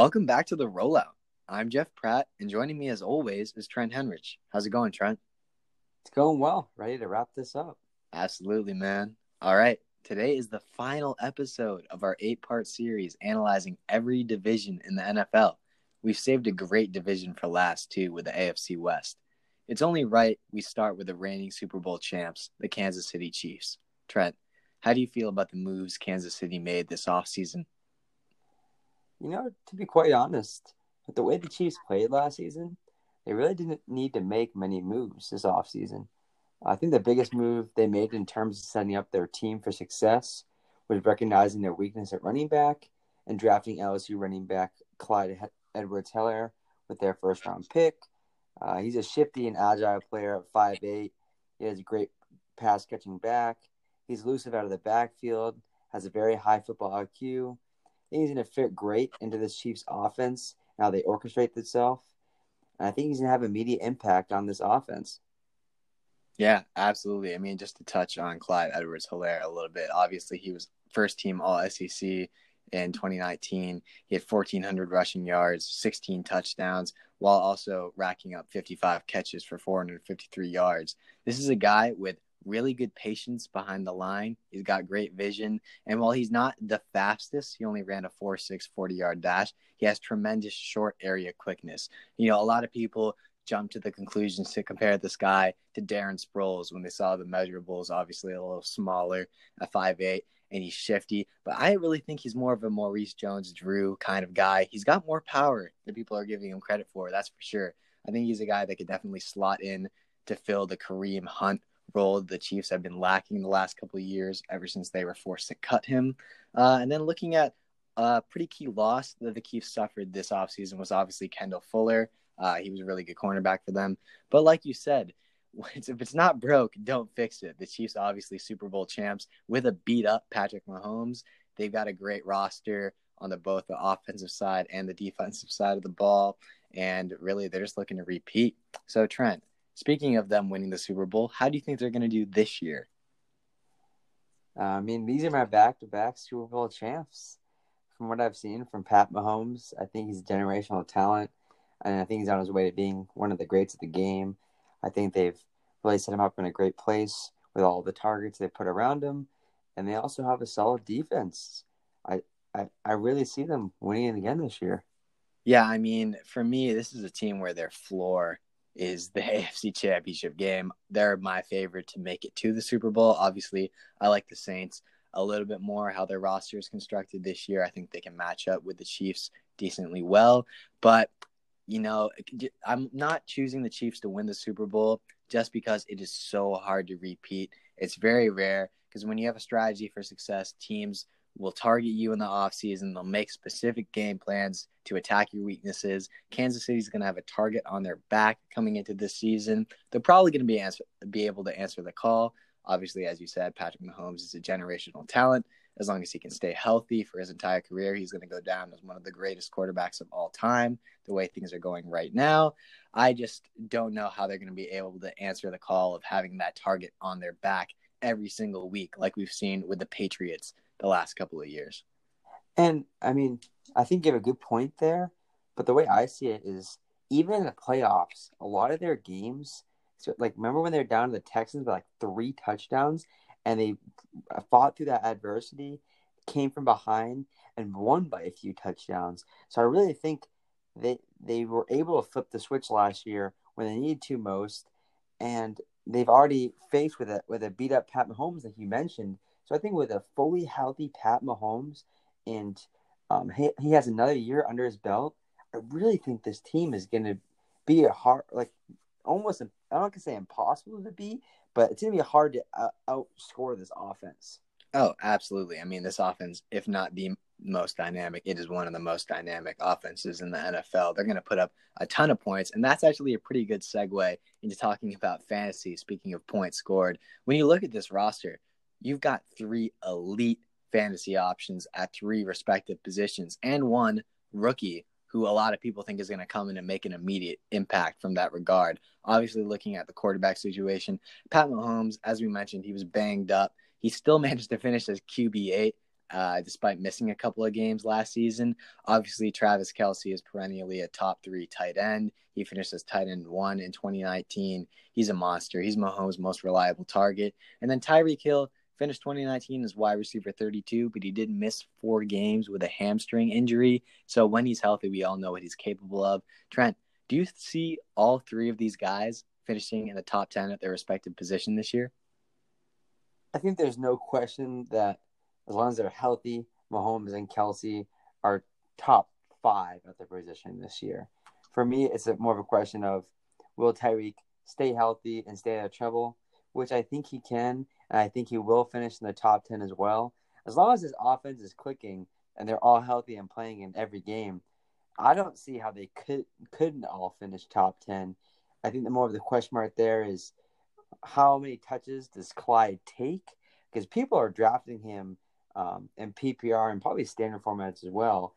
Welcome back to the rollout. I'm Jeff Pratt, and joining me as always is Trent Henrich. How's it going, Trent? It's going well. Ready to wrap this up. Absolutely, man. All right. Today is the final episode of our eight part series analyzing every division in the NFL. We've saved a great division for last, too, with the AFC West. It's only right we start with the reigning Super Bowl champs, the Kansas City Chiefs. Trent, how do you feel about the moves Kansas City made this offseason? You know, to be quite honest, with the way the Chiefs played last season, they really didn't need to make many moves this offseason. I think the biggest move they made in terms of setting up their team for success was recognizing their weakness at running back and drafting LSU running back Clyde Edwards Helaire with their first round pick. Uh, he's a shifty and agile player at 5'8. He has a great pass catching back. He's elusive out of the backfield, has a very high football IQ, think he's going to fit great into this Chiefs offense, how they orchestrate itself. And I think he's going to have immediate impact on this offense. Yeah, absolutely. I mean, just to touch on Clyde Edwards Helaire a little bit, obviously he was first team All SEC in 2019. He had 1,400 rushing yards, 16 touchdowns, while also racking up 55 catches for 453 yards. This is a guy with really good patience behind the line. He's got great vision. And while he's not the fastest, he only ran a 4 6 40 yard dash. He has tremendous short area quickness. You know, a lot of people jump to the conclusions to compare this guy to Darren Sproles when they saw the measurables, obviously a little smaller at 5'8 and he's shifty. But I really think he's more of a Maurice Jones Drew kind of guy. He's got more power than people are giving him credit for, that's for sure. I think he's a guy that could definitely slot in to fill the Kareem Hunt role the Chiefs have been lacking the last couple of years ever since they were forced to cut him. Uh, and then looking at a pretty key loss that the Chiefs suffered this offseason was obviously Kendall Fuller. Uh, he was a really good cornerback for them. But like you said, if it's not broke, don't fix it. The Chiefs, obviously Super Bowl champs, with a beat up Patrick Mahomes. They've got a great roster on the both the offensive side and the defensive side of the ball, and really they're just looking to repeat. So Trent, Speaking of them winning the Super Bowl, how do you think they're going to do this year? Uh, I mean, these are my back-to-back Super Bowl champs. From what I've seen from Pat Mahomes, I think he's a generational talent, and I think he's on his way to being one of the greats of the game. I think they've really set him up in a great place with all the targets they put around him, and they also have a solid defense. I I, I really see them winning it again this year. Yeah, I mean, for me, this is a team where their floor is the AFC Championship game. They're my favorite to make it to the Super Bowl. Obviously, I like the Saints a little bit more how their roster is constructed this year. I think they can match up with the Chiefs decently well, but you know, I'm not choosing the Chiefs to win the Super Bowl just because it is so hard to repeat. It's very rare because when you have a strategy for success, teams will target you in the offseason. They'll make specific game plans to attack your weaknesses. Kansas City's going to have a target on their back coming into this season. They're probably going to be answer, be able to answer the call. Obviously, as you said, Patrick Mahomes is a generational talent. As long as he can stay healthy for his entire career, he's going to go down as one of the greatest quarterbacks of all time. The way things are going right now, I just don't know how they're going to be able to answer the call of having that target on their back every single week, like we've seen with the Patriots the last couple of years. And I mean, I think you have a good point there, but the way I see it is even in the playoffs, a lot of their games, like remember when they were down to the Texans by like three touchdowns and they fought through that adversity, came from behind and won by a few touchdowns. So I really think they they were able to flip the switch last year when they needed to most, and they've already faced with a with a beat up Pat Mahomes that you mentioned. So I think with a fully healthy Pat Mahomes and um, he, he has another year under his belt, I really think this team is going to be a hard, like almost, I'm not going to say impossible to beat, but it's going to be hard to uh, outscore this offense. Oh, absolutely. I mean, this offense, if not the most dynamic, it is one of the most dynamic offenses in the NFL. They're going to put up a ton of points. And that's actually a pretty good segue into talking about fantasy. Speaking of points scored, when you look at this roster, you've got three elite fantasy options at three respective positions and one rookie who a lot of people think is going to come in and make an immediate impact from that regard. Obviously, looking at the quarterback situation, Pat Mahomes, as we mentioned, he was banged up. He still managed to finish as QB8 uh, despite missing a couple of games last season. Obviously, Travis Kelce is perennially a top three tight end. He finished as tight end one in 2019. He's a monster. He's Mahomes' most reliable target. And then Tyreek Hill finished 2019 as wide receiver 32, but he did miss four games with a hamstring injury. So when he's healthy, we all know what he's capable of. Trent, do you see all three of these guys finishing in the top 10 at their respective position this year? I think there's no question that as long as they're healthy, Mahomes and Kelce are top five at their position this year. For me, it's a, more of a question of will Tyreek stay healthy and stay out of trouble, which I think he can, and I think he will finish in the top 10 as well. As long as his offense is clicking and they're all healthy and playing in every game, I don't see how they could couldn't all finish top 10. I think the more of the question mark there is how many touches does Clyde take? Because people are drafting him um, in PPR and probably standard formats as well,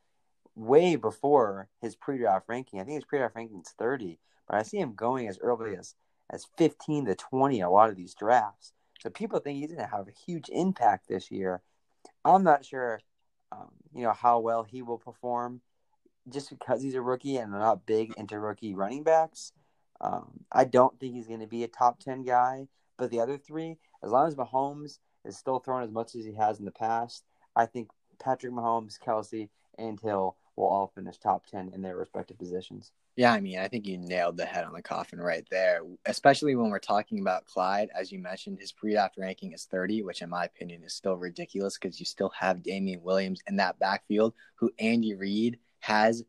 way before his pre-draft ranking. I think his pre-draft ranking is 30, but I see him going as early as as 15 to 20 a lot of these drafts. So people think he's going to have a huge impact this year. I'm not sure, um, you know, how well he will perform, just because he's a rookie and they're not big into rookie running backs. Um, I don't think he's going to be a top 10 guy, but the other three, as long as Mahomes is still throwing as much as he has in the past, I think Patrick Mahomes, Kelce, and Hill will all finish top 10 in their respective positions. Yeah, I mean, I think you nailed the head on the coffin right there, especially when we're talking about Clyde. As you mentioned, his pre draft ranking is 30, which in my opinion is still ridiculous because you still have Damien Williams in that backfield, who Andy Reid has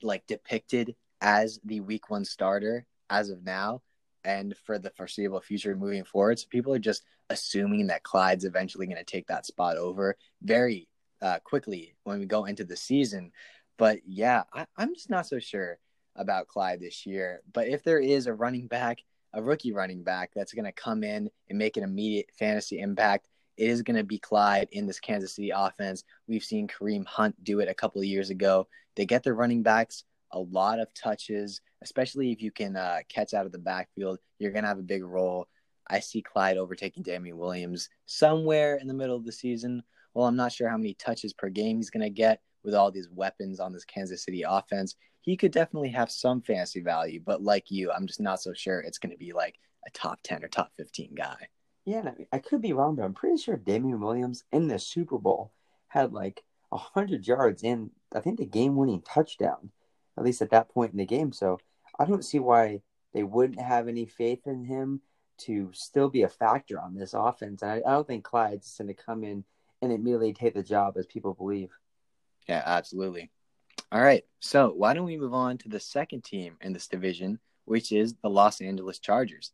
like depicted as the week one starter as of now and for the foreseeable future moving forward. So people are just assuming that Clyde's eventually going to take that spot over very uh, quickly when we go into the season. But yeah, I, I'm just not so sure about Clyde this year. But if there is a running back, a rookie running back that's going to come in and make an immediate fantasy impact, it is going to be Clyde in this Kansas City offense. We've seen Kareem Hunt do it a couple of years ago. They get their running backs a lot of touches, especially if you can uh, catch out of the backfield. You're going to have a big role. I see Clyde overtaking Damien Williams somewhere in the middle of the season. Well, I'm not sure how many touches per game he's going to get with all these weapons on this Kansas City offense. He could definitely have some fantasy value, but like you, I'm just not so sure it's going to be like a top 10 or top 15 guy. Yeah, I, mean, I could be wrong, but I'm pretty sure Damien Williams in the Super Bowl had like 100 yards in, I think, the game winning touchdown at least at that point in the game. So I don't see why they wouldn't have any faith in him to still be a factor on this offense. And I, I don't think Clyde's going to come in and immediately take the job as people believe. Yeah, absolutely. All right. So why don't we move on to the second team in this division, which is the Los Angeles Chargers.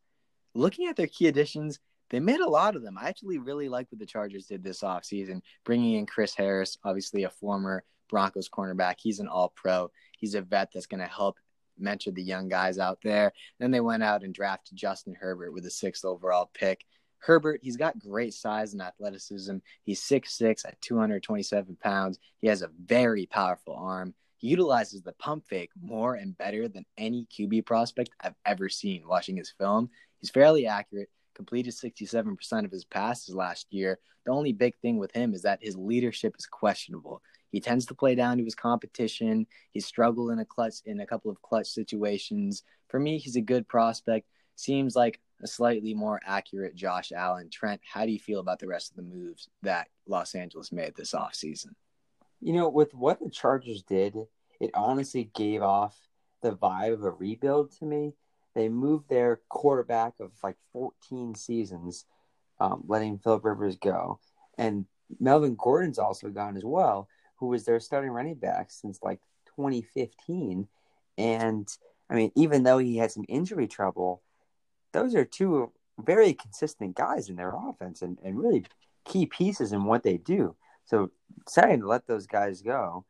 Looking at their key additions, they made a lot of them. I actually really like what the Chargers did this offseason, bringing in Chris Harris, obviously a former Broncos cornerback. He's an all pro. He's a vet that's going to help mentor the young guys out there. Then they went out and drafted Justin Herbert with the sixth overall pick. Herbert, he's got great size and athleticism. He's 6'6 at 227 pounds. He has a very powerful arm. He utilizes the pump fake more and better than any QB prospect I've ever seen watching his film. He's fairly accurate, completed 67% of his passes last year. The only big thing with him is that his leadership is questionable. He tends to play down to his competition. He's struggled in a clutch in a couple of clutch situations. For me, he's a good prospect. Seems like a slightly more accurate Josh Allen. Trent, how do you feel about the rest of the moves that Los Angeles made this offseason? You know, with what the Chargers did, it honestly gave off the vibe of a rebuild to me. They moved their quarterback of like 14 seasons, um, letting Philip Rivers go. And Melvin Gordon's also gone as well who was their starting running back since like 2015. And I mean, even though he had some injury trouble, those are two very consistent guys in their offense and, and really key pieces in what they do. So deciding to let those guys go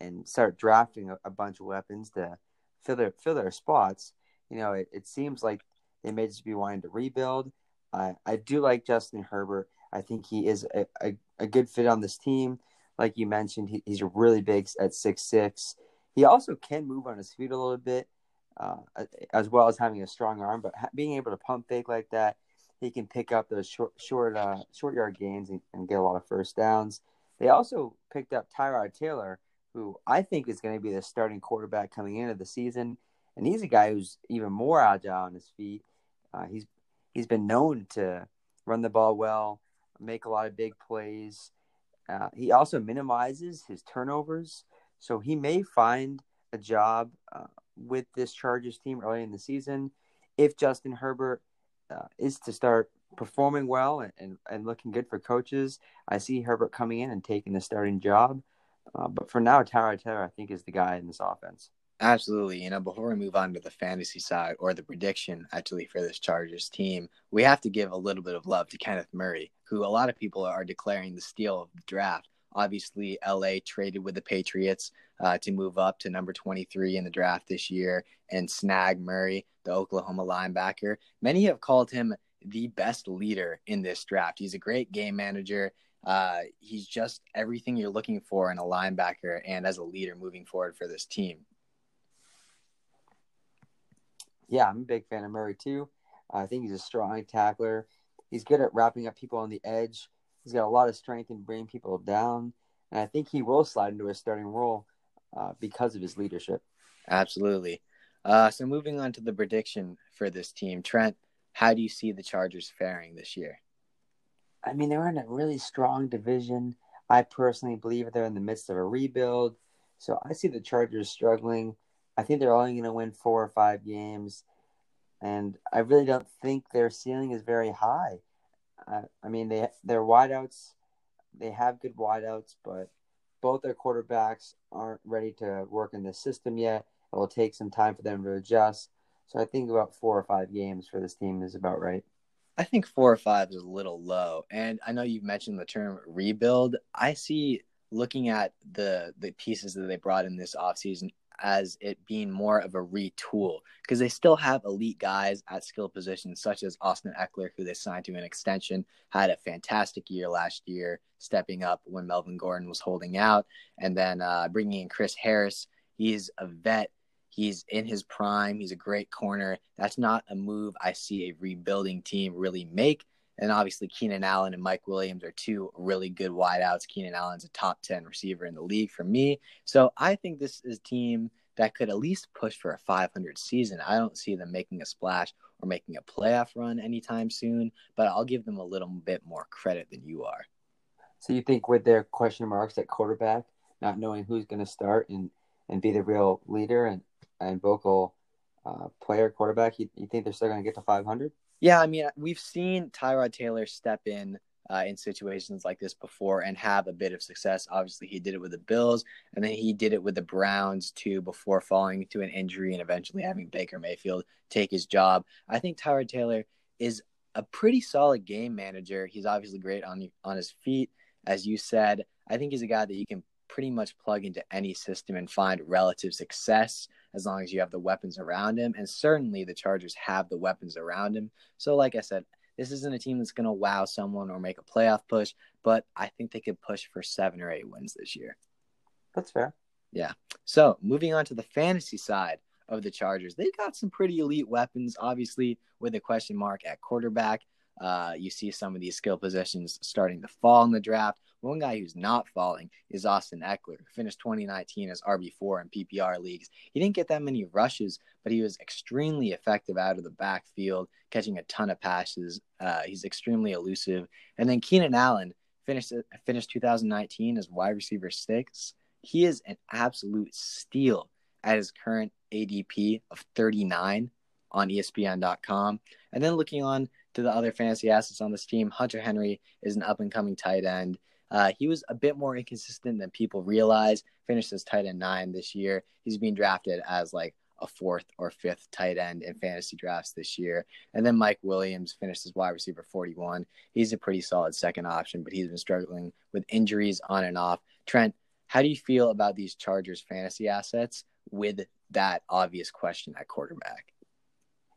and start drafting a, a bunch of weapons to fill their fill their spots, you know, it, it seems like they may just be wanting to rebuild. I I do like Justin Herbert. I think he is a, a, a good fit on this team like you mentioned, he, he's really big at six six. He also can move on his feet a little bit, uh, as well as having a strong arm. But being able to pump fake like that, he can pick up those short short uh, short yard gains and, and, get a lot of first downs. They also picked up Tyrod Taylor, who I think is going to be the starting quarterback coming into the season, and he's a guy who's even more agile on his feet. Uh, he's he's been known to run the ball well, make a lot of big plays. Uh, he also minimizes his turnovers, so he may find a job uh, with this Chargers team early in the season if Justin Herbert uh, is to start performing well and, and, and, looking good for coaches. I see Herbert coming in and taking the starting job. Uh, but for now, Tyrod Taylor, I think, is the guy in this offense. Absolutely. You know, before we move on to the fantasy side or the prediction actually for this Chargers team, we have to give a little bit of love to Kenneth Murray, who a lot of people are declaring the steal of the draft. Obviously, LA traded with the Patriots uh, to move up to number 23 in the draft this year and snag Murray, the Oklahoma linebacker. Many have called him the best leader in this draft. He's a great game manager. Uh, he's just everything you're looking for in a linebacker and as a leader moving forward for this team. Yeah, I'm a big fan of Murray too. I think he's a strong tackler. He's good at wrapping up people on the edge. He's got a lot of strength in bringing people down, and I think he will slide into a starting role uh, because of his leadership. Absolutely. Uh, so moving on to the prediction for this team, Trent, how do you see the Chargers faring this year? I mean, they're in a really strong division. I personally believe they're in the midst of a rebuild. So I see the Chargers struggling. I think they're only going to win four or five games. And I really don't think their ceiling is very high. Uh, I mean, they their wideouts, they have good wideouts, but both their quarterbacks aren't ready to work in the system yet. It will take some time for them to adjust. So I think about four or five games for this team is about right. I think four or five is a little low. And I know you've mentioned the term rebuild. I see looking at the the pieces that they brought in this offseason as it being more of a retool because they still have elite guys at skill positions such as Austin Ekeler, who they signed to an extension, had a fantastic year last year, stepping up when Melvin Gordon was holding out, and then uh, bringing in Chris Harris. He's a vet He's in his prime. He's a great corner. That's not a move I see a rebuilding team really make. And obviously, Keenan Allen and Mike Williams are two really good wideouts. Keenan Allen's a top 10 receiver in the league for me. So I think this is a team that could at least push for a 500 season. I don't see them making a splash or making a playoff run anytime soon, but I'll give them a little bit more credit than you are. So you think with their question marks at quarterback, not knowing who's going to start and, and be the real leader and and vocal uh, player quarterback, you, you think they're still going to get to 500? Yeah, I mean, we've seen Tyrod Taylor step in uh, in situations like this before and have a bit of success. Obviously, he did it with the Bills, and then he did it with the Browns too before falling to an injury and eventually having Baker Mayfield take his job. I think Tyrod Taylor is a pretty solid game manager. He's obviously great on on his feet, as you said. I think he's a guy that you can pretty much plug into any system and find relative success as long as you have the weapons around him. And certainly the Chargers have the weapons around him. So, like I said, this isn't a team that's going to wow someone or make a playoff push, but I think they could push for seven or eight wins this year. That's fair. Yeah. So, moving on to the fantasy side of the Chargers, they've got some pretty elite weapons, obviously, with a question mark at quarterback. Uh, you see some of these skill positions starting to fall in the draft. One guy who's not falling is Austin Ekeler, who finished 2019 as RB4 in PPR leagues. He didn't get that many rushes, but he was extremely effective out of the backfield, catching a ton of passes. Uh, he's extremely elusive. And then Keenan Allen finished finished 2019 as wide receiver six. He is an absolute steal at his current ADP of 39 on ESPN.com. And then looking on to the other fantasy assets on this team, Hunter Henry is an up and coming tight end. Uh, he was a bit more inconsistent than people realize. Finished as tight end nine this year. He's being drafted as like a fourth or fifth tight end in fantasy drafts this year. And then Mike Williams finished as wide receiver 41. He's a pretty solid second option, but he's been struggling with injuries on and off. Trent, how do you feel about these Chargers fantasy assets with that obvious question at quarterback?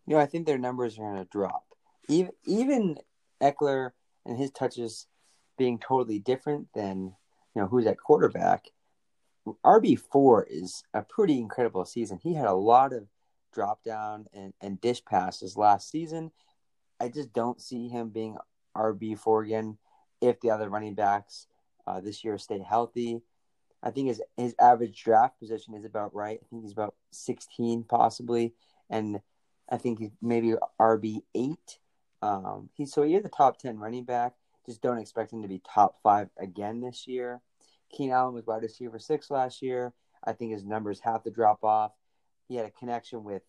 You know, I think their numbers are going to drop. Even even Ekeler and his touches being totally different than you know who's at quarterback. RB four is a pretty incredible season. He had a lot of drop down and, and dish passes last season. I just don't see him being RB four again if the other running backs uh, this year stay healthy. I think his his average draft position is about right. I think he's about 16 possibly, and I think he's maybe RB eight. Um, he's so he he's the top 10 running back. Just don't expect him to be top five again this year. Keenan Allen was wide receiver six last year. I think his numbers have to drop off. He had a connection with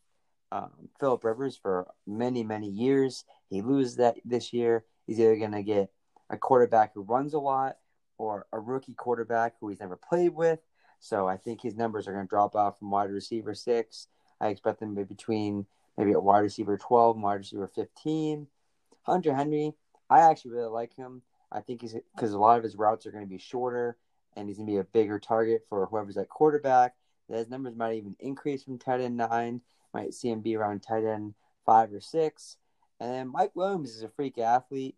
um, Philip Rivers for many, many years. He loses that this year. He's either going to get a quarterback who runs a lot or a rookie quarterback who he's never played with. So I think his numbers are going to drop off from wide receiver six. I expect them to be between maybe a wide receiver 12 and wide receiver 15. Hunter Henry, I actually really like him. I think he's because a lot of his routes are going to be shorter and he's going to be a bigger target for whoever's at quarterback. His numbers might even increase from tight end nine. Might see him be around tight end five or six. And then Mike Williams is a freak athlete.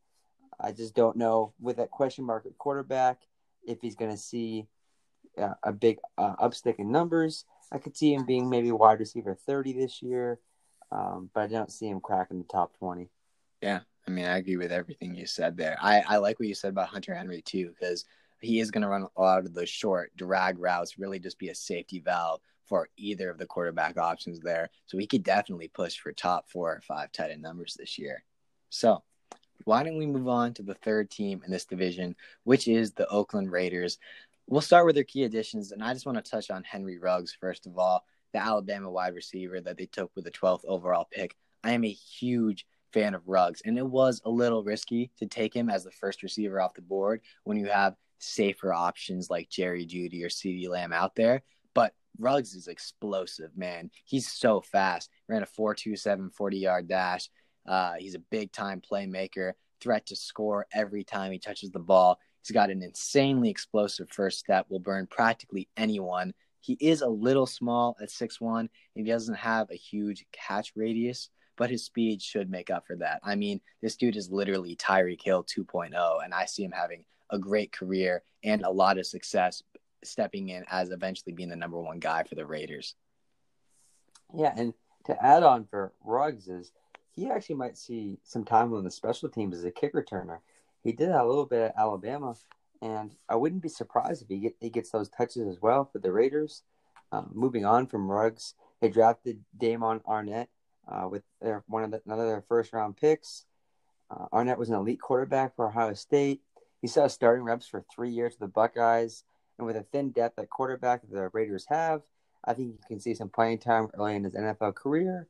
I just don't know with that question mark at quarterback if he's going to see uh, a big uh, upstick in numbers. I could see him being maybe wide receiver 30 this year, um, but I don't see him cracking the top 20. Yeah, I mean, I agree with everything you said there. I, I like what you said about Hunter Henry too, because he is going to run a lot of those short drag routes, really just be a safety valve for either of the quarterback options there. So he could definitely push for top four or five tight end numbers this year. So why don't we move on to the third team in this division, which is the Oakland Raiders? We'll start with their key additions, and I just want to touch on Henry Ruggs first of all, the Alabama wide receiver that they took with the 12th overall pick. I am a huge fan of Ruggs, and it was a little risky to take him as the first receiver off the board when you have safer options like Jerry Jeudy or CeeDee Lamb out there. But Ruggs is explosive, man. He's so fast. Ran a 4.27 40 yard dash. Uh, he's a big time playmaker, threat to score every time he touches the ball. He's got an insanely explosive first step, will burn practically anyone. He is a little small at 6'1, and he doesn't have a huge catch radius, but his speed should make up for that. I mean, this dude is literally Tyreek Hill 2.0, and I see him having a great career and a lot of success stepping in as eventually being the number one guy for the Raiders. Yeah, and to add on for Ruggs is he actually might see some time on the special teams as a kick returner. He did that a little bit at Alabama, and I wouldn't be surprised if he get, he gets those touches as well for the Raiders. Um, moving on from Ruggs, they drafted Damon Arnette uh, with their one of the, another their first round picks. Uh, Arnette was an elite quarterback for Ohio State. He saw starting reps for three years with the Buckeyes, and with a thin depth at quarterback that the Raiders have, I think you can see some playing time early in his NFL career.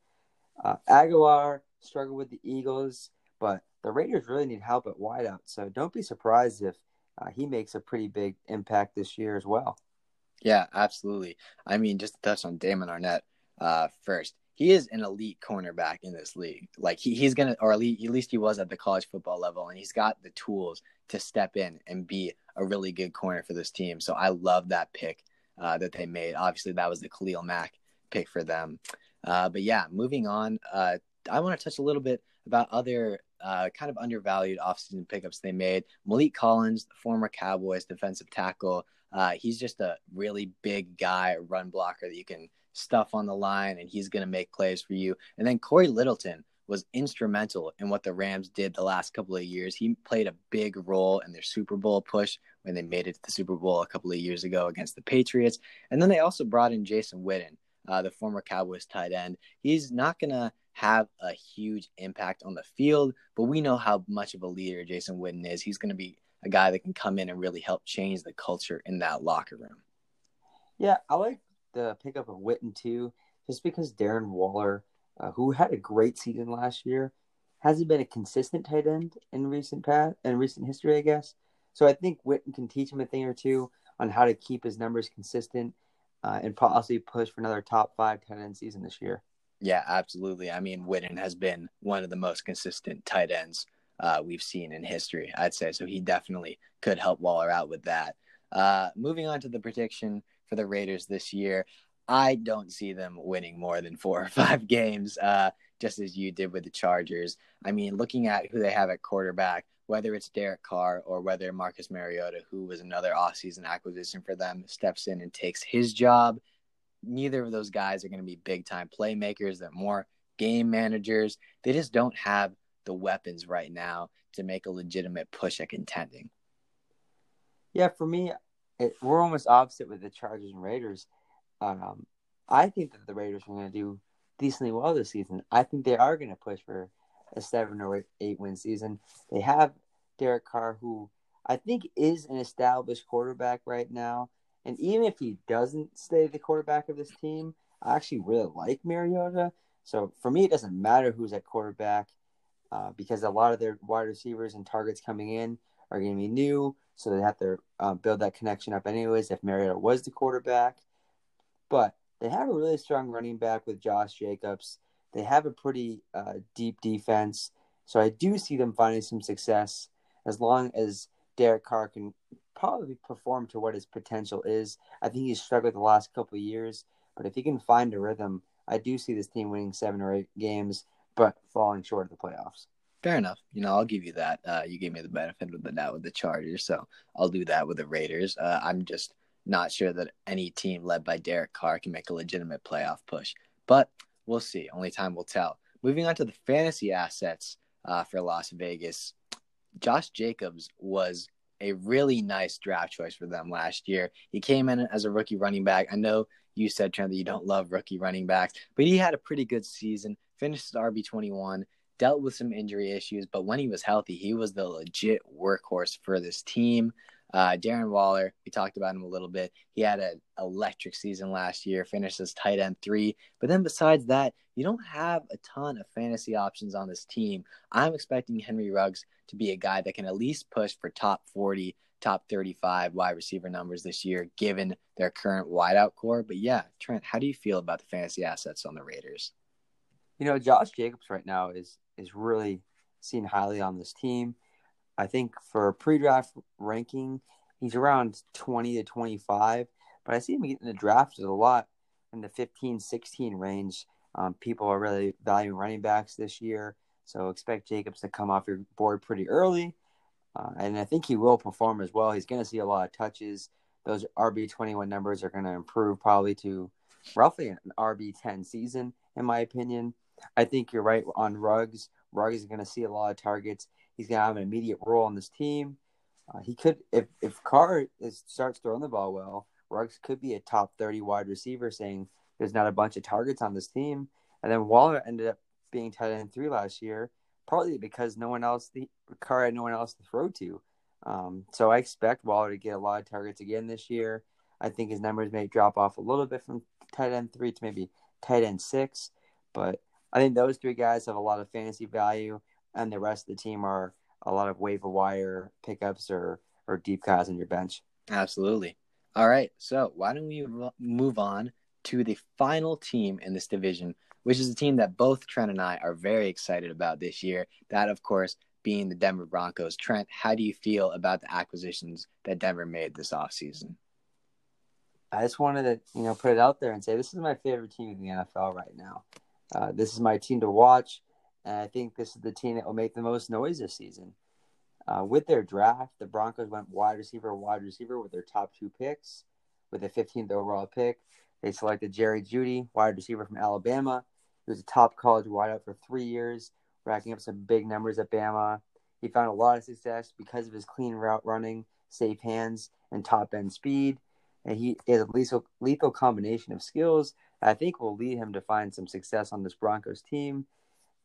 Uh, Agholor struggled with the Eagles, but the Raiders really need help at wideout. So don't be surprised if uh, he makes a pretty big impact this year as well. Yeah, absolutely. I mean, just to touch on Damon Arnette uh, first, he is an elite cornerback in this league. Like he, he's gonna, or at least, at least he was at the college football level, and he's got the tools to step in and be a really good corner for this team. So I love that pick uh, that they made. Obviously, that was the Khalil Mack pick for them. Uh, but yeah, moving on, uh, I want to touch a little bit about other uh, kind of undervalued offseason pickups they made. Maliek Collins, former Cowboys defensive tackle, uh, he's just a really big guy, run blocker that you can stuff on the line, and he's going to make plays for you. And then Cory Littleton was instrumental in what the Rams did the last couple of years. He played a big role in their Super Bowl push when they made it to the Super Bowl a couple of years ago against the Patriots. And then they also brought in Jason Witten, uh, the former Cowboys tight end. He's not going to have a huge impact on the field, but we know how much of a leader Jason Witten is. He's going to be a guy that can come in and really help change the culture in that locker room. Yeah, I like the pickup of Witten too, just because Darren Waller, uh, who had a great season last year, hasn't been a consistent tight end in recent past in recent history, I guess. So I think Witten can teach him a thing or two on how to keep his numbers consistent uh, and possibly push for another top five tight end season this year. Yeah, absolutely. I mean, Witten has been one of the most consistent tight ends uh, we've seen in history, I'd say. So he definitely could help Waller out with that. Uh, moving on to the prediction for the Raiders this year, I don't see them winning more than four or five games, uh, just as you did with the Chargers. I mean, looking at who they have at quarterback, whether it's Derek Carr or whether Marcus Mariota, who was another offseason acquisition for them, steps in and takes his job neither of those guys are going to be big time playmakers. They're more game managers. They just don't have the weapons right now to make a legitimate push at contending. Yeah, for me, it, we're almost opposite with the Chargers and Raiders. Um, I think that the Raiders are going to do decently well this season. I think they are going to push for a seven or eight win season. They have Derek Carr, who I think is an established quarterback right now. And even if he doesn't stay the quarterback of this team, I actually really like Mariota. So for me, it doesn't matter who's at quarterback uh, because a lot of their wide receivers and targets coming in are going to be new. So they have to uh, build that connection up, anyways, if Mariota was the quarterback. But they have a really strong running back with Josh Jacobs. They have a pretty uh, deep defense. So I do see them finding some success as long as Derek Carr can probably perform to what his potential is. I think he's struggled the last couple of years, but if he can find a rhythm, I do see this team winning seven or eight games, but falling short of the playoffs. Fair enough. You know, I'll give you that. Uh, you gave me the benefit of the doubt with the Chargers, so I'll do that with the Raiders. Uh, I'm just not sure that any team led by Derek Carr can make a legitimate playoff push, but we'll see. Only time will tell. Moving on to the fantasy assets uh, for Las Vegas. Josh Jacobs was a really nice draft choice for them last year. He came in as a rookie running back. I know you said, Trent, that you don't love rookie running backs, but he had a pretty good season, finished as RB21, dealt with some injury issues, but when he was healthy, he was the legit workhorse for this team. Uh, Darren Waller, we talked about him a little bit. He had an electric season last year, finished as tight end three. But then besides that, you don't have a ton of fantasy options on this team. I'm expecting Henry Ruggs to be a guy that can at least push for top 40, top 35 wide receiver numbers this year, given their current wideout core. But yeah, Trent, how do you feel about the fantasy assets on the Raiders? You know, Josh Jacobs right now is is really seen highly on this team. I think for pre-draft ranking, he's around 20 to 25, but I see him getting drafted a lot in the 15, 16 range. Um, people are really valuing running backs this year, so expect Jacobs to come off your board pretty early. Uh, and I think he will perform as well. He's going to see a lot of touches. Those RB21 numbers are going to improve probably to roughly an RB10 season, in my opinion. I think you're right on Ruggs. Ruggs is going to see a lot of targets. He's going to have an immediate role on this team. Uh, he could, if if Carr is, starts throwing the ball well, Ruggs could be a top thirty wide receiver. Saying there's not a bunch of targets on this team, and then Waller ended up being tight end three last year, partly because no one else the Carr had no one else to throw to. Um, so I expect Waller to get a lot of targets again this year. I think his numbers may drop off a little bit from tight end three to maybe tight end six, but I think those three guys have a lot of fantasy value and the rest of the team are a lot of waiver wire pickups or or deep guys on your bench. Absolutely. All right, so why don't we move on to the final team in this division, which is a team that both Trent and I are very excited about this year. That, of course, being the Denver Broncos. Trent, how do you feel about the acquisitions that Denver made this offseason? I just wanted to, you know, put it out there and say this is my favorite team in the NFL right now. Uh, this is my team to watch. And I think this is the team that will make the most noise this season. Uh, with their draft, the Broncos went wide receiver, wide receiver with their top two picks. With the 15th overall pick, they selected Jerry Jeudy, wide receiver from Alabama. He was a top college wideout for three years, racking up some big numbers at Bama. He found a lot of success because of his clean route running, safe hands, and top end speed. And he is a lethal, lethal combination of skills I think will lead him to find some success on this Broncos team.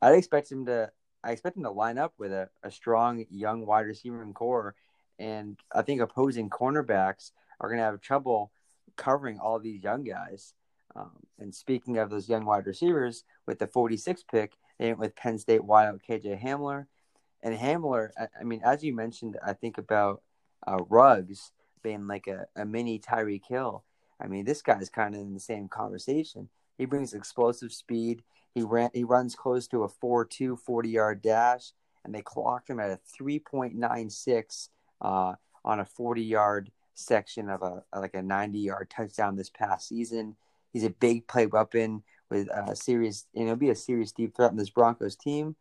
I'd expect him to. I expect him to line up with a, a strong young wide receiver core, and I think opposing cornerbacks are going to have trouble covering all these young guys. Um, and speaking of those young wide receivers, with the 46 pick, they went with Penn State wideout KJ Hamler. And Hamler, I, I, mean, as you mentioned, I think about uh, Ruggs being like a, a mini Tyreek Hill. I mean, this guy's kind of in the same conversation. He brings explosive speed. He ran. He runs close to a 4-2 40 yard dash, and they clocked him at a 3.96 uh, on a 40 yard section of a like a 90 yard touchdown this past season. He's a big play weapon with a serious, you know, be a serious deep threat in this Broncos team.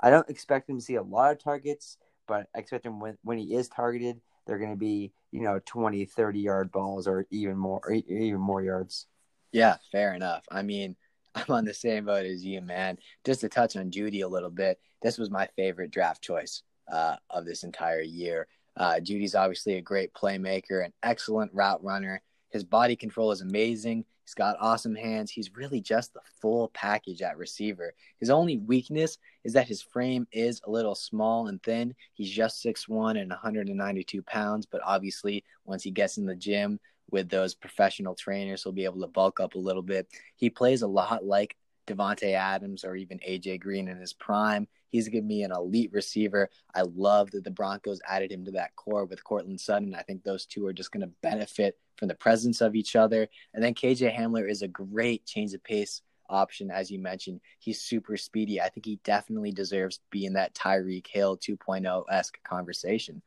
I don't expect him to see a lot of targets, but I expect him when, when he is targeted, they're going to be, you know, 20, 30 yard balls or even more, or even more yards. Yeah, fair enough. I mean, I'm on the same boat as you, man. Just to touch on Jeudy a little bit, this was my favorite draft choice uh, of this entire year. Uh, Jeudy's obviously a great playmaker, an excellent route runner. His body control is amazing. He's got awesome hands. He's really just the full package at receiver. His only weakness is that his frame is a little small and thin. He's just 6'1 and 192 pounds, but obviously, once he gets in the gym with those professional trainers, he'll be able to bulk up a little bit. He plays a lot like Davante Adams or even AJ Green in his prime. He's going to be an elite receiver. I love that the Broncos added him to that core with Courtland Sutton. I think those two are just going to benefit from the presence of each other. And then KJ Hamler is a great change of pace option, as you mentioned. He's super speedy. I think he definitely deserves to be in that Tyreek Hill 2.0 esque conversation.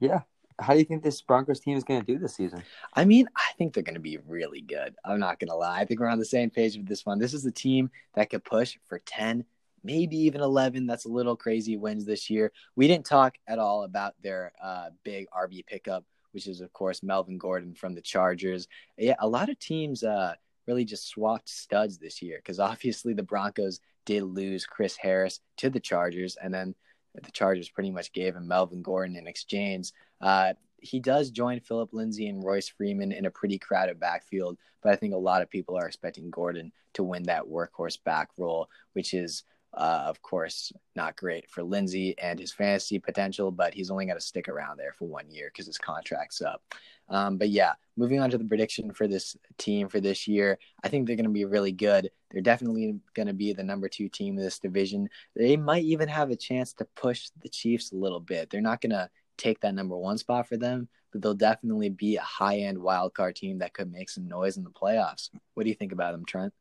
Yeah, how do you think this Broncos team is going to do this season? I mean, I think they're going to be really good. I'm not going to lie. I think we're on the same page with this one. This is a team that could push for 10, maybe even 11. That's a little crazy wins this year. We didn't talk at all about their uh, big RB pickup, which is, of course, Melvin Gordon from the Chargers. Yeah, a lot of teams uh, really just swapped studs this year because obviously the Broncos did lose Chris Harris to the Chargers, and then the Chargers pretty much gave him Melvin Gordon in exchange. Uh, he does join Phillip Lindsay and Royce Freeman in a pretty crowded backfield, but I think a lot of people are expecting Gordon to win that workhorse back role, which is uh, of course, not great for Lindsay and his fantasy potential, but he's only going to stick around there for one year because his contract's up. Um, but yeah, moving on to the prediction for this team for this year, I think they're going to be really good. They're definitely going to be the number two team in this division. They might even have a chance to push the Chiefs a little bit. They're not going to take that number one spot for them, but they'll definitely be a high end wild card team that could make some noise in the playoffs. What do you think about them, Trent?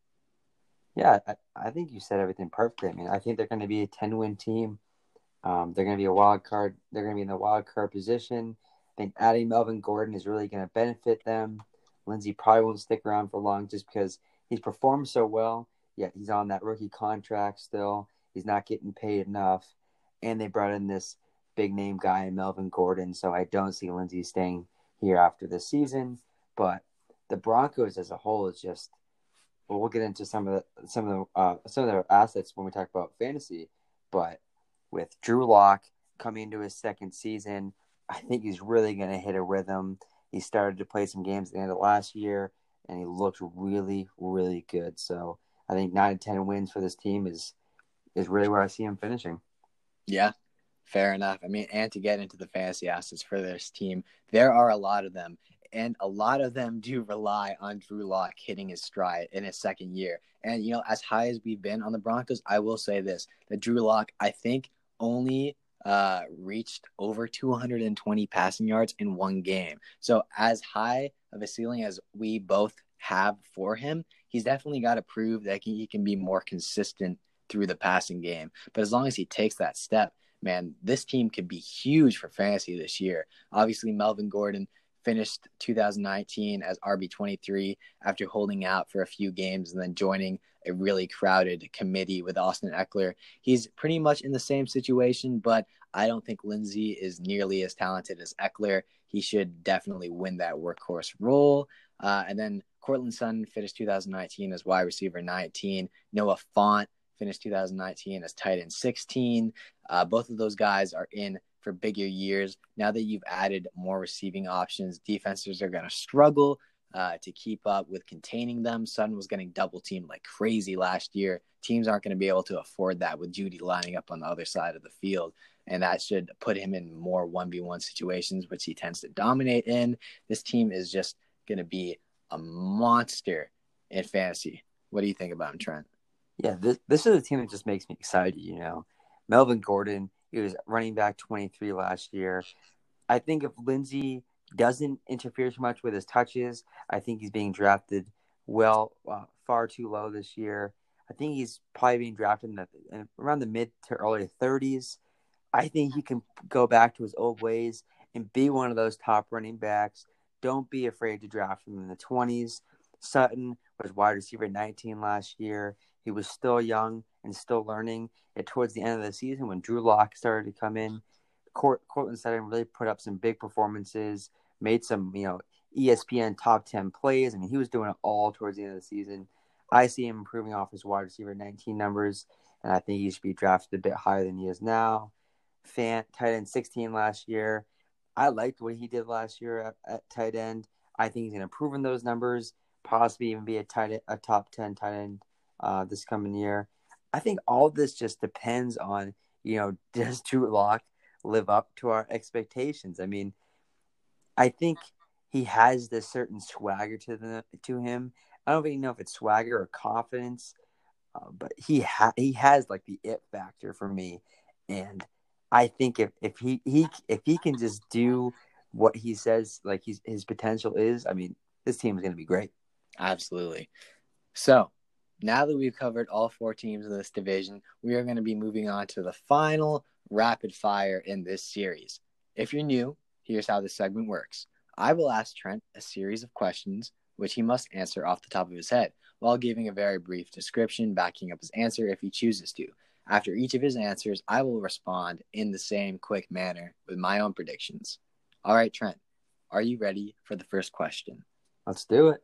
Yeah, I, think you said everything perfectly. I mean, I think they're going to be a 10 win team. Um, they're going to be a wild card. They're going to be in the wild card position. I think adding Melvin Gordon is really going to benefit them. Lindsay probably won't stick around for long just because he's performed so well, yet he's on that rookie contract still. He's not getting paid enough. And they brought in this big name guy in Melvin Gordon, so I don't see Lindsay staying here after this season. But the Broncos as a whole is just well, get into some of the some of the uh, some of their assets when we talk about fantasy. But with Drew Lock coming into his second season, I think he's really going to hit a rhythm. He started to play some games at the end of last year, and he looked really, really good. So I think nine to ten wins for this team is is really where I see him finishing. Yeah, fair enough. I mean, and to get into the fantasy assets for this team, there are a lot of them and a lot of them do rely on Drew Lock hitting his stride in his second year. And you know, as high as we've been on the Broncos, I will say this: that Drew Lock, I think, only uh, reached over 220 passing yards in one game. So as high of a ceiling as we both have for him, he's definitely got to prove that he can be more consistent through the passing game. But as long as he takes that step, man, this team could be huge for fantasy this year. Obviously, Melvin Gordon finished 2019 as RB23 after holding out for a few games and then joining a really crowded committee with Austin Ekeler. He's pretty much in the same situation, but I don't think Lindsay is nearly as talented as Ekeler. He should definitely win that workhorse role. Uh, and then Courtland Sutton finished 2019 as wide receiver 19. Noah Fant finished 2019 as tight end 16. Uh, both of those guys are in for bigger years. Now that you've added more receiving options, defenses are going to struggle uh, to keep up with containing them. Sutton was getting double teamed like crazy last year. Teams aren't going to be able to afford that with Jeudy lining up on the other side of the field. And that should put him in more 1v1 situations, which he tends to dominate in. This team is just going to be a monster in fantasy. What do you think about him, Trent? Yeah, this, this is a team that just makes me excited. You know, Melvin Gordon he was running back 23 last year. I think if Lindsay doesn't interfere too much with his touches, I think he's being drafted well, uh, far too low this year. I think he's probably being drafted in the, in around the mid to early 30s. I think he can go back to his old ways and be one of those top running backs. Don't be afraid to draft him in the 20s. Sutton was wide receiver 19 last year. He was still young and still learning. And towards the end of the season, when Drew Lock started to come in, Court, Courtland Sutton really put up some big performances, made some, you know, ESPN top 10 plays. I mean, he was doing it all towards the end of the season. I see him improving off his wide receiver 19 numbers, and I think he should be drafted a bit higher than he is now. Fant, tight end 16 last year. I liked what he did last year at, at tight end. I think he's going to improve in those numbers, possibly even be a tight a top 10 tight end uh, this coming year. I think all this just depends on, you know, does Drew Lock live up to our expectations? I mean, I think he has this certain swagger to the to him. I don't really know if it's swagger or confidence, uh, but he ha- he has like the it factor for me, and I think if if he he if he can just do what he says like his his potential is, I mean, this team is going to be great. Absolutely. So now that we've covered all four teams in this division, we are going to be moving on to the final rapid fire in this series. If you're new, here's how this segment works. I will ask Trent a series of questions, which he must answer off the top of his head, while giving a very brief description backing up his answer if he chooses to. After each of his answers, I will respond in the same quick manner with my own predictions. All right, Trent, are you ready for the first question? Let's do it.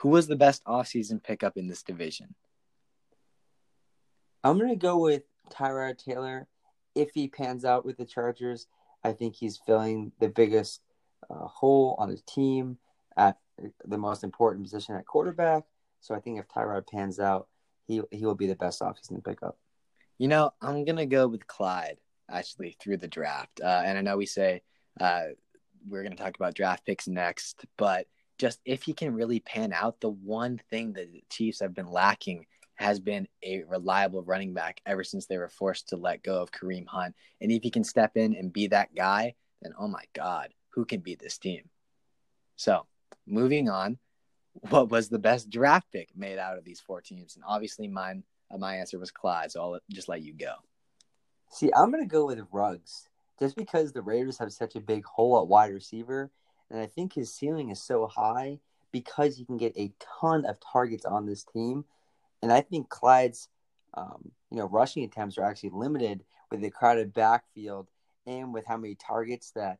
Who was the best offseason pickup in this division? I'm going to go with Tyrod Taylor. If he pans out with the Chargers, I think he's filling the biggest uh, hole on his team at the most important position at quarterback. So I think if Tyrod pans out, he he will be the best offseason pickup. You know, I'm gonna go with Clyde actually through the draft, uh, and I know we say uh, we're gonna talk about draft picks next, but just if he can really pan out, the one thing that the Chiefs have been lacking has been a reliable running back ever since they were forced to let go of Kareem Hunt. And if he can step in and be that guy, then oh my God, who can beat this team? So moving on, what was the best draft pick made out of these four teams? And obviously mine, uh, my answer was Clyde. So I'll just let you go. See, I'm to go with Ruggs just because the Raiders have such a big hole at wide receiver and I think his ceiling is so high because he can get a ton of targets on this team. And I think Clyde's, um, you know, rushing attempts are actually limited with the crowded backfield and with how many targets that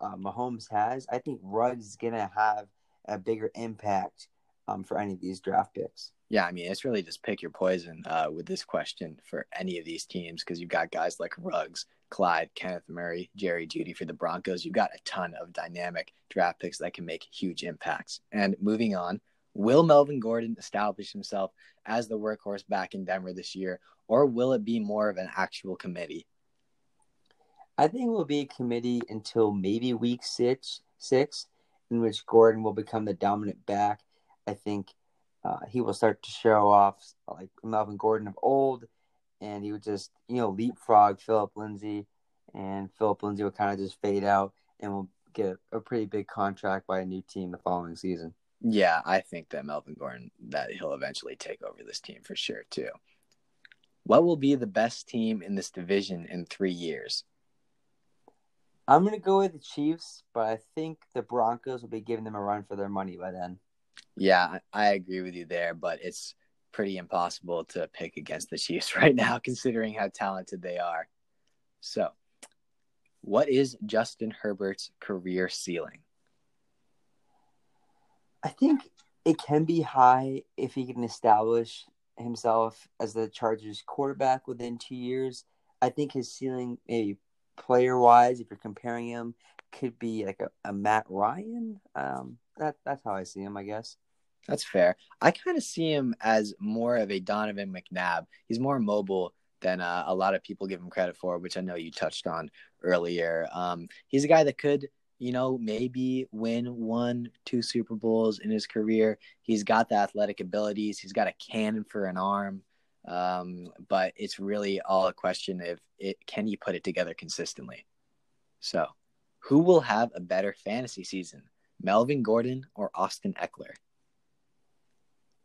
uh, Mahomes has. I think Ruggs is going to have a bigger impact um, for any of these draft picks. Yeah, I mean, it's really just pick your poison uh, with this question for any of these teams because you've got guys like Ruggs, Clyde, Kenneth Murray, Jerry Jeudy for the Broncos. You've got a ton of dynamic draft picks that can make huge impacts. And moving on, will Melvin Gordon establish himself as the workhorse back in Denver this year, or will it be more of an actual committee? I think it will be a committee until maybe week six, six, in which Gordon will become the dominant back. I think uh, he will start to show off like Melvin Gordon of old and he would just you know leapfrog Phillip Lindsay, and Phillip Lindsay would kind of just fade out, and will get a pretty big contract by a new team the following season. Yeah, I think that Melvin Gordon that he'll eventually take over this team for sure too. What will be the best team in this division in three years? I'm gonna go with the Chiefs, but I think the Broncos will be giving them a run for their money by then. Yeah, I agree with you there, but it's pretty impossible to pick against the Chiefs right now, considering how talented they are. So, what is Justin Herbert's career ceiling? I think it can be high if he can establish himself as the Chargers quarterback within two years. I think his ceiling, maybe player wise, if you're comparing him, could be like a, a Matt Ryan. Um, that that's how I see him, I guess. That's fair. I kind of see him as more of a Donovan McNabb. He's more mobile than uh, a lot of people give him credit for, which I know you touched on earlier. Um, he's a guy that could, you know, maybe win one, two Super Bowls in his career. He's got the athletic abilities. He's got a cannon for an arm. Um, but it's really all a question of it can he put it together consistently. So, who will have a better fantasy season, Melvin Gordon or Austin Ekeler?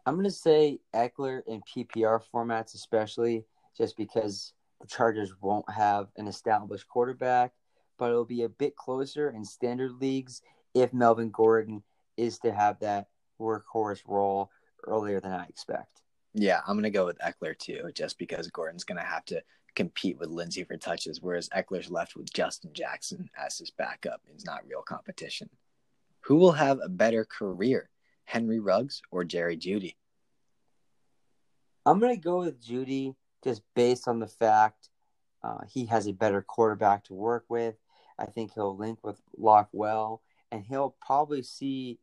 I'm going to say Ekeler in PPR formats, especially just because the Chargers won't have an established quarterback, but it'll be a bit closer in standard leagues if Melvin Gordon is to have that workhorse role earlier than I expect. Yeah, I'm going to go with Ekeler too, just because Gordon's going to have to compete with Lindsay for touches, whereas Ekeler's left with Justin Jackson as his backup. It's not real competition. Who will have a better career, Henry Ruggs or Jerry Jeudy? I'm gonna go with Jeudy just based on the fact Uh, he has a better quarterback to work with. I think he'll link with Lock well, and he'll probably see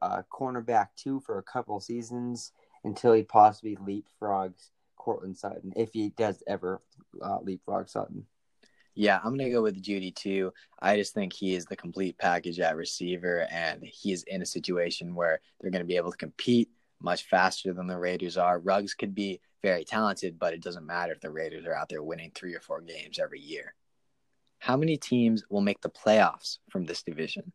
uh, cornerback two for a couple seasons until he possibly leapfrogs Courtland Sutton if he does ever uh, leapfrog Sutton. Yeah, I'm gonna go with Jeudy too. I just think he is the complete package at receiver, and he's in a situation where they're gonna be able to compete much faster than the Raiders are. Ruggs could be very talented, but it doesn't matter if the Raiders are out there winning three or four games every year. How many teams will make the playoffs from this division?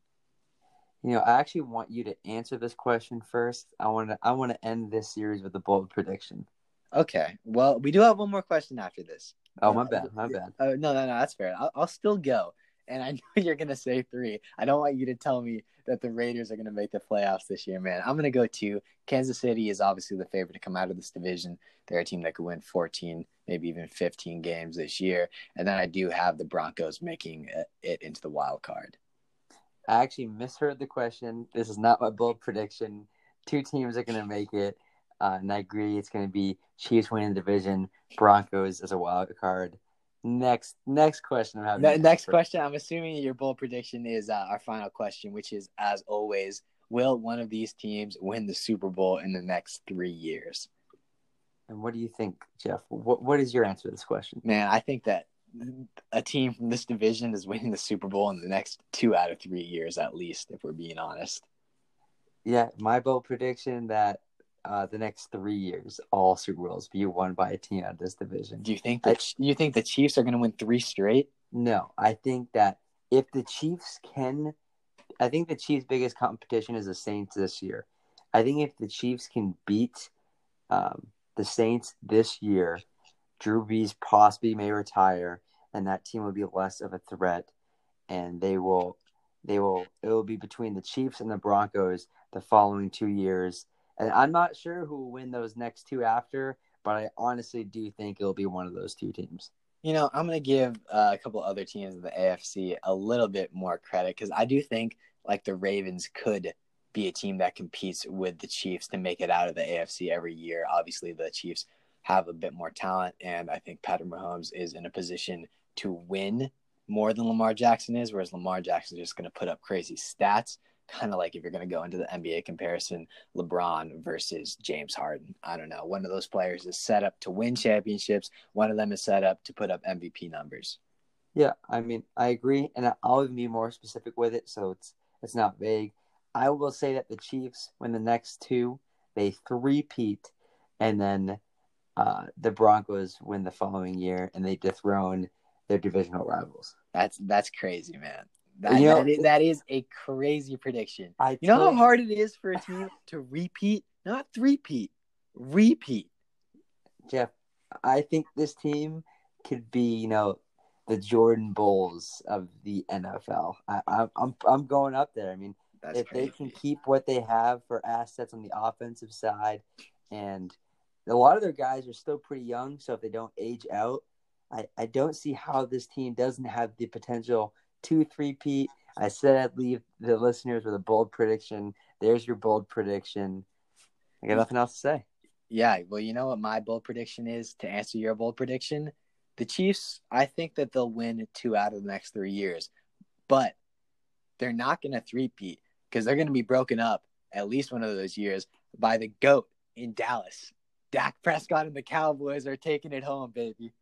You know, I actually want you to answer this question first. I want to I want to end this series with a bold prediction. Okay. Well, we do have one more question after this. Oh, my bad. My bad. Oh, no, no, no. That's fair. I'll, I'll still go. And I know you're going to say three. I don't want you to tell me that the Raiders are going to make the playoffs this year, man. I'm going to go two. Kansas City is obviously the favorite to come out of this division. They're a team that could win 14, maybe even 15 games this year. And then I do have the Broncos making uh, it into the wild card. I actually misheard the question. This is not my bold prediction. Two teams are going to make it. Uh, and I agree, it's going to be Chiefs winning the division, Broncos as a wild card. Next, next question. I'm having next question. I'm assuming your bold prediction is uh, our final question, which is, as always, will one of these teams win the Super Bowl in the next three years? And what do you think, Jeff? What What is your answer to this question? Man, I think that a team from this division is winning the Super Bowl in the next two out of three years, at least, if we're being honest. Yeah, my bold prediction that uh, the next three years, all Super Bowls be won by a team out of this division. Do you think that I, you think the Chiefs are going to win three straight? No, I think that if the Chiefs can, I think the Chiefs' biggest competition is the Saints this year. I think if the Chiefs can beat um, the Saints this year, Drew Brees possibly may retire, and that team will be less of a threat, and they will, they will, it will be between the Chiefs and the Broncos the following two years and I'm not sure who will win those next two after, but I honestly do think it'll be one of those two teams. You know, I'm going to give uh, a couple other teams in the AFC a little bit more credit because I do think like the Ravens could be a team that competes with the Chiefs to make it out of the AFC every year. Obviously, the Chiefs have a bit more talent, and I think Patrick Mahomes is in a position to win more than Lamar Jackson is, whereas Lamar Jackson is just going to put up crazy stats kind of like if you're going to go into the NBA comparison, LeBron versus James Harden. I don't know. One of those players is set up to win championships. One of them is set up to put up MVP numbers. Yeah, I mean, I agree, and I'll even be more specific with it, so it's it's not vague. I will say that the Chiefs win the next two, they three-peat, and then uh, the Broncos win the following year, and they dethrone their divisional rivals. That's that's crazy, man. That, you know, that, is, that is a crazy prediction. I you know how hard it is for a team to repeat, not three-peat, repeat. Jeff, I think this team could be, you know, the Jordan Bulls of the NFL. I, I, I'm I'm going up there. I mean, That's if crazy. they can keep what they have for assets on the offensive side, and a lot of their guys are still pretty young, so if they don't age out, I, I don't see how this team doesn't have the potential two three Pete. I said I'd leave the listeners with a bold prediction. There's your bold prediction. I got nothing else to say. Yeah, well, you know what my bold prediction is to answer your bold prediction? The Chiefs, I think that they'll win two out of the next three years, but they're not going to three-peat because they're going to be broken up at least one of those years by the GOAT in Dallas. Dak Prescott and the Cowboys are taking it home, baby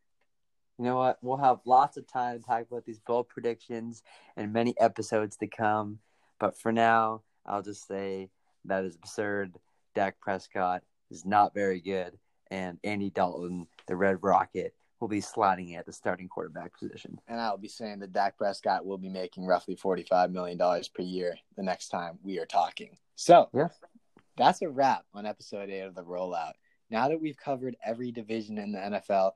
you know what? We'll have lots of time to talk about these bold predictions and many episodes to come. But for now, I'll just say that is absurd. Dak Prescott is not very good, and Andy Dalton, the Red Rocket, will be sliding at the starting quarterback position. And I'll be saying that Dak Prescott will be making roughly $45 million per year the next time we are talking. So, yeah. that's a wrap on episode eight of the rollout. Now that we've covered every division in the NFL,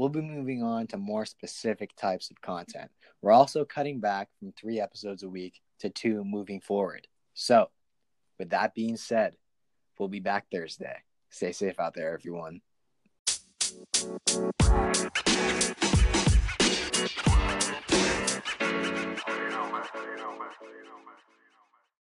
we'll be moving on to more specific types of content. We're also cutting back from three episodes a week to two moving forward. So, with that being said, we'll be back Thursday. Stay safe out there, everyone.